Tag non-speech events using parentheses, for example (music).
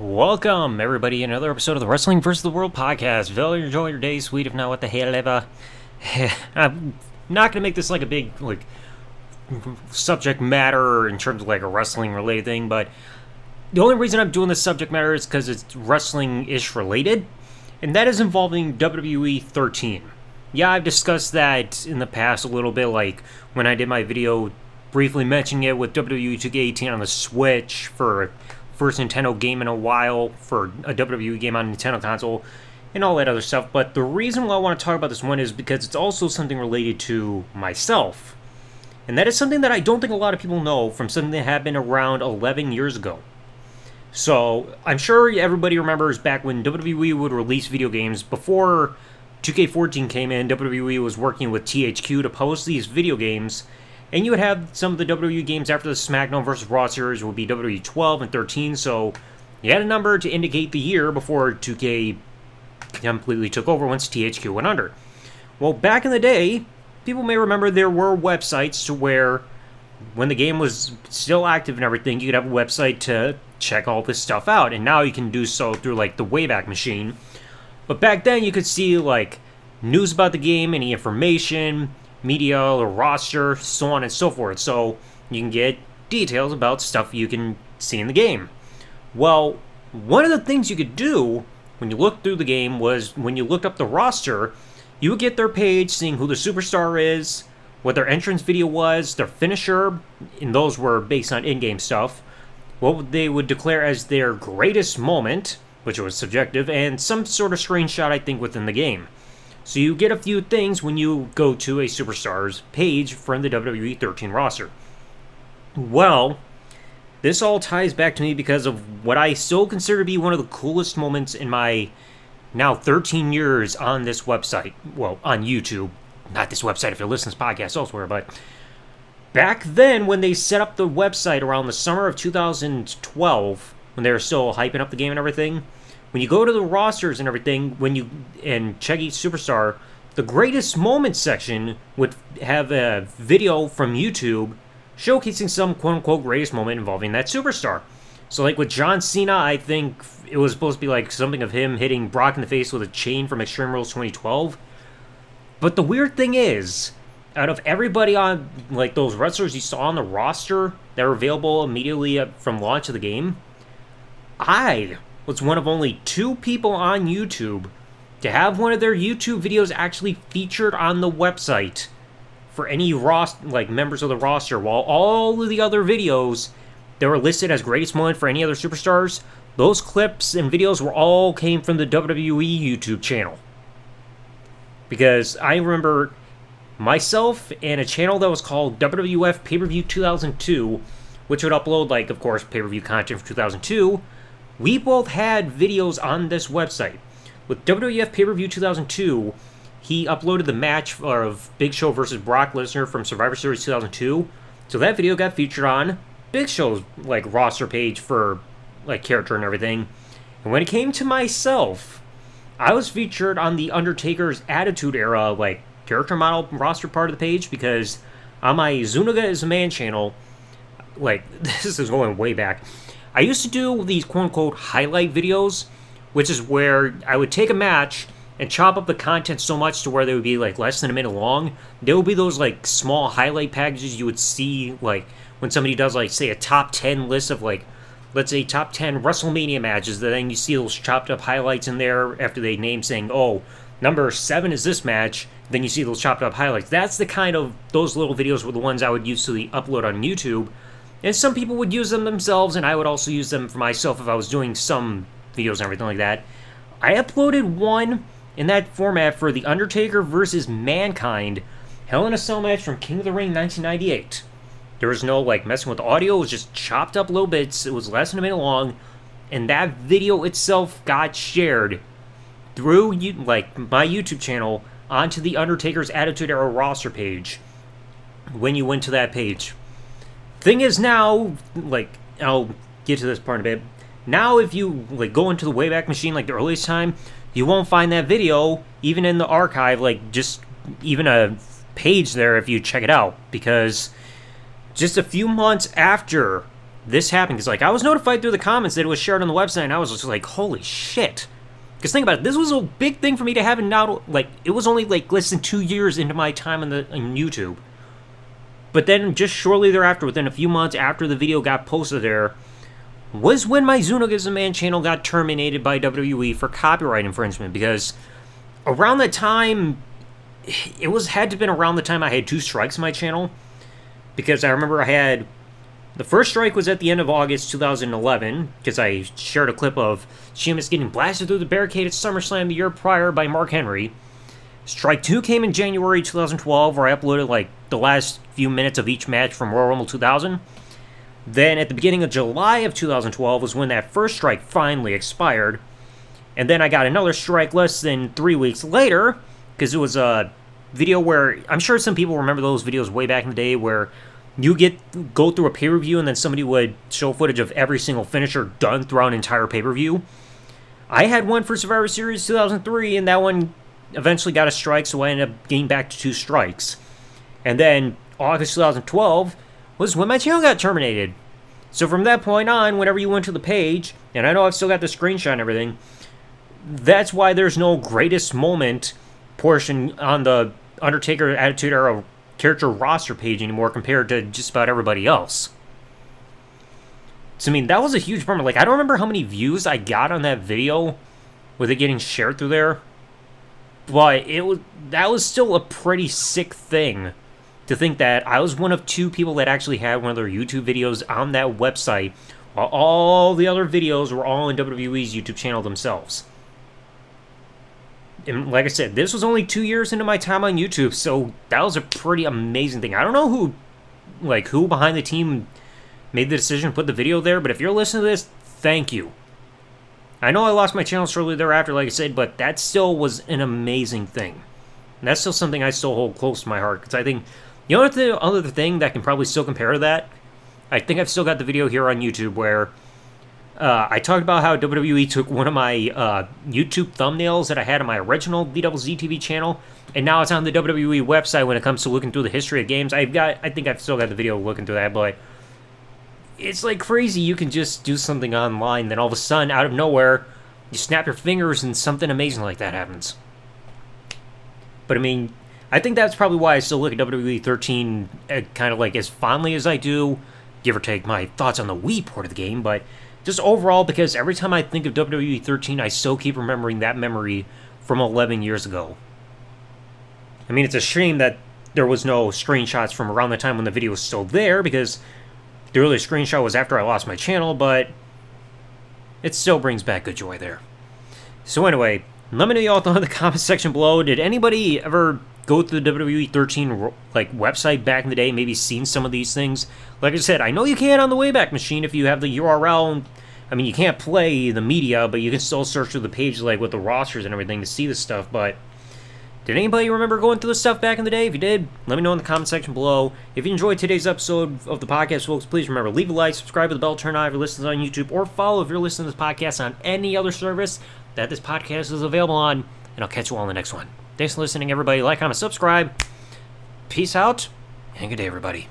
Welcome, everybody, another episode of the Wrestling vs. the World podcast. Value enjoy your day, sweet, if not what the hell ever. (sighs) I'm not gonna make this like a big like subject matter in terms of like a wrestling related thing, but the only reason I'm doing this subject matter is because it's wrestling ish related, and that is involving WWE 13. Yeah, I've discussed that in the past a little bit, like when I did my video briefly mentioning it with WWE 2K18 on the Switch for first Nintendo game in a while for a WWE game on Nintendo console and all that other stuff. But the reason why I want to talk about this one is because it's also something related to myself. And that is something that I don't think a lot of people know from something that happened around 11 years ago. So, I'm sure everybody remembers back when WWE would release video games before 2K14 came in, WWE was working with THQ to post these video games and you would have some of the WWE games after the SmackDown vs. Raw series would be WWE 12 and 13, so you had a number to indicate the year before 2K completely took over once THQ went under. Well, back in the day, people may remember there were websites to where when the game was still active and everything, you could have a website to check all this stuff out, and now you can do so through like the Wayback Machine. But back then, you could see like news about the game, any information, media or roster, so on and so forth. So you can get details about stuff you can see in the game. Well, one of the things you could do when you look through the game was when you looked up the roster, you would get their page seeing who the superstar is, what their entrance video was, their finisher, and those were based on in game stuff, what they would declare as their greatest moment, which was subjective, and some sort of screenshot, I think, within the game. So you get a few things when you go to a Superstars page from the WWE 13 roster. Well, this all ties back to me because of what I still consider to be one of the coolest moments in my now 13 years on this website. Well, on YouTube. Not this website if you're listening to this podcast elsewhere, but back then when they set up the website around the summer of 2012, when they were still hyping up the game and everything, when you go to the rosters and everything, when you and check each superstar, the greatest moments section would have a video from YouTube showcasing some quote unquote greatest moment involving that superstar. So, like with John Cena, I think it was supposed to be like something of him hitting Brock in the face with a chain from Extreme Rules 2012. But the weird thing is, out of everybody on like those wrestlers you saw on the roster that were available immediately uh, from launch of the game, I was one of only two people on YouTube to have one of their YouTube videos actually featured on the website for any roster, like members of the roster, while all of the other videos that were listed as greatest moment for any other superstars, those clips and videos were all came from the WWE YouTube channel. Because I remember myself and a channel that was called WWF Pay Per View 2002, which would upload, like, of course, pay per view content for 2002 we both had videos on this website. With WWF Pay Per View 2002, he uploaded the match of Big Show versus Brock Lesnar from Survivor Series 2002. So that video got featured on Big Show's like roster page for like character and everything. And when it came to myself, I was featured on the Undertaker's Attitude Era like character model roster part of the page because on my Zuniga is a Man channel, like (laughs) this is going way back. I used to do these quote unquote highlight videos, which is where I would take a match and chop up the content so much to where they would be like less than a minute long. There would be those like small highlight packages you would see like when somebody does like say a top 10 list of like let's say top 10 WrestleMania matches, that then you see those chopped up highlights in there after they name saying, "Oh, number 7 is this match." Then you see those chopped up highlights. That's the kind of those little videos were the ones I would usually upload on YouTube and some people would use them themselves, and I would also use them for myself if I was doing some videos and everything like that. I uploaded one in that format for The Undertaker versus Mankind Hell in a Cell match from King of the Ring 1998. There was no like messing with audio, it was just chopped up little bits. It was less than a minute long, and that video itself got shared through you like my YouTube channel onto the Undertaker's Attitude Era roster page when you went to that page. Thing is now, like, I'll get to this part in a bit. Now, if you like go into the Wayback Machine, like the earliest time, you won't find that video even in the archive. Like, just even a page there if you check it out, because just a few months after this happened because like I was notified through the comments that it was shared on the website, and I was just like, holy shit. Because think about it, this was a big thing for me to have it now. Like it was only like less than two years into my time on the on YouTube. But then just shortly thereafter, within a few months after the video got posted there, was when my Zuno Gives a Man channel got terminated by WWE for copyright infringement because around that time it was had to been around the time I had two strikes on my channel because I remember I had the first strike was at the end of August 2011 because I shared a clip of Sheamus getting blasted through the barricade at SummerSlam the year prior by Mark Henry. Strike 2 came in January 2012 where I uploaded like the last few minutes of each match from Royal Rumble 2000. Then at the beginning of July of 2012 was when that first strike finally expired. And then I got another strike less than three weeks later because it was a video where I'm sure some people remember those videos way back in the day where you get go through a pay per view and then somebody would show footage of every single finisher done throughout an entire pay per view. I had one for Survivor Series 2003, and that one eventually got a strike, so I ended up getting back to two strikes. And then August 2012 was when my channel got terminated. So from that point on, whenever you went to the page, and I know I've still got the screenshot and everything, that's why there's no greatest moment portion on the Undertaker Attitude Era character roster page anymore compared to just about everybody else. So I mean, that was a huge bummer. Like I don't remember how many views I got on that video with it getting shared through there. But it was that was still a pretty sick thing to think that I was one of two people that actually had one of their YouTube videos on that website while all the other videos were all in WWE's YouTube channel themselves and like I said, this was only two years into my time on YouTube, so that was a pretty amazing thing. I don't know who, like, who behind the team made the decision to put the video there, but if you're listening to this, thank you. I know I lost my channel shortly thereafter, like I said, but that still was an amazing thing. And that's still something I still hold close to my heart, because I think the only other thing that can probably still compare to that, I think I've still got the video here on YouTube where uh, I talked about how WWE took one of my uh, YouTube thumbnails that I had on my original DWZ TV channel, and now it's on the WWE website when it comes to looking through the history of games. I've got, I think I've still got the video looking through that, but it's like crazy. You can just do something online, then all of a sudden, out of nowhere, you snap your fingers and something amazing like that happens. But I mean, I think that's probably why I still look at WWE 13 uh, kind of like as fondly as I do, give or take my thoughts on the Wii port of the game, but just overall because every time I think of WWE 13, I still keep remembering that memory from 11 years ago. I mean, it's a shame that there was no screenshots from around the time when the video was still there because the early screenshot was after I lost my channel, but it still brings back good joy there. So anyway, let me know y'all thought in the (laughs) comment section below. Did anybody ever go to the WWE 13 like website back in the day, maybe seen some of these things. Like I said, I know you can on the Wayback Machine if you have the URL. I mean, you can't play the media, but you can still search through the page like with the rosters and everything to see the stuff. But did anybody remember going through this stuff back in the day? If you did, let me know in the comment section below. If you enjoyed today's episode of the podcast, folks, please remember leave a like, subscribe with the bell turn on if you're listening on YouTube, or follow if you're listening to this podcast on any other service that this podcast is available on. And I'll catch you all in the next one. Thanks for listening, everybody. Like, comment, subscribe. Peace out, and good day, everybody.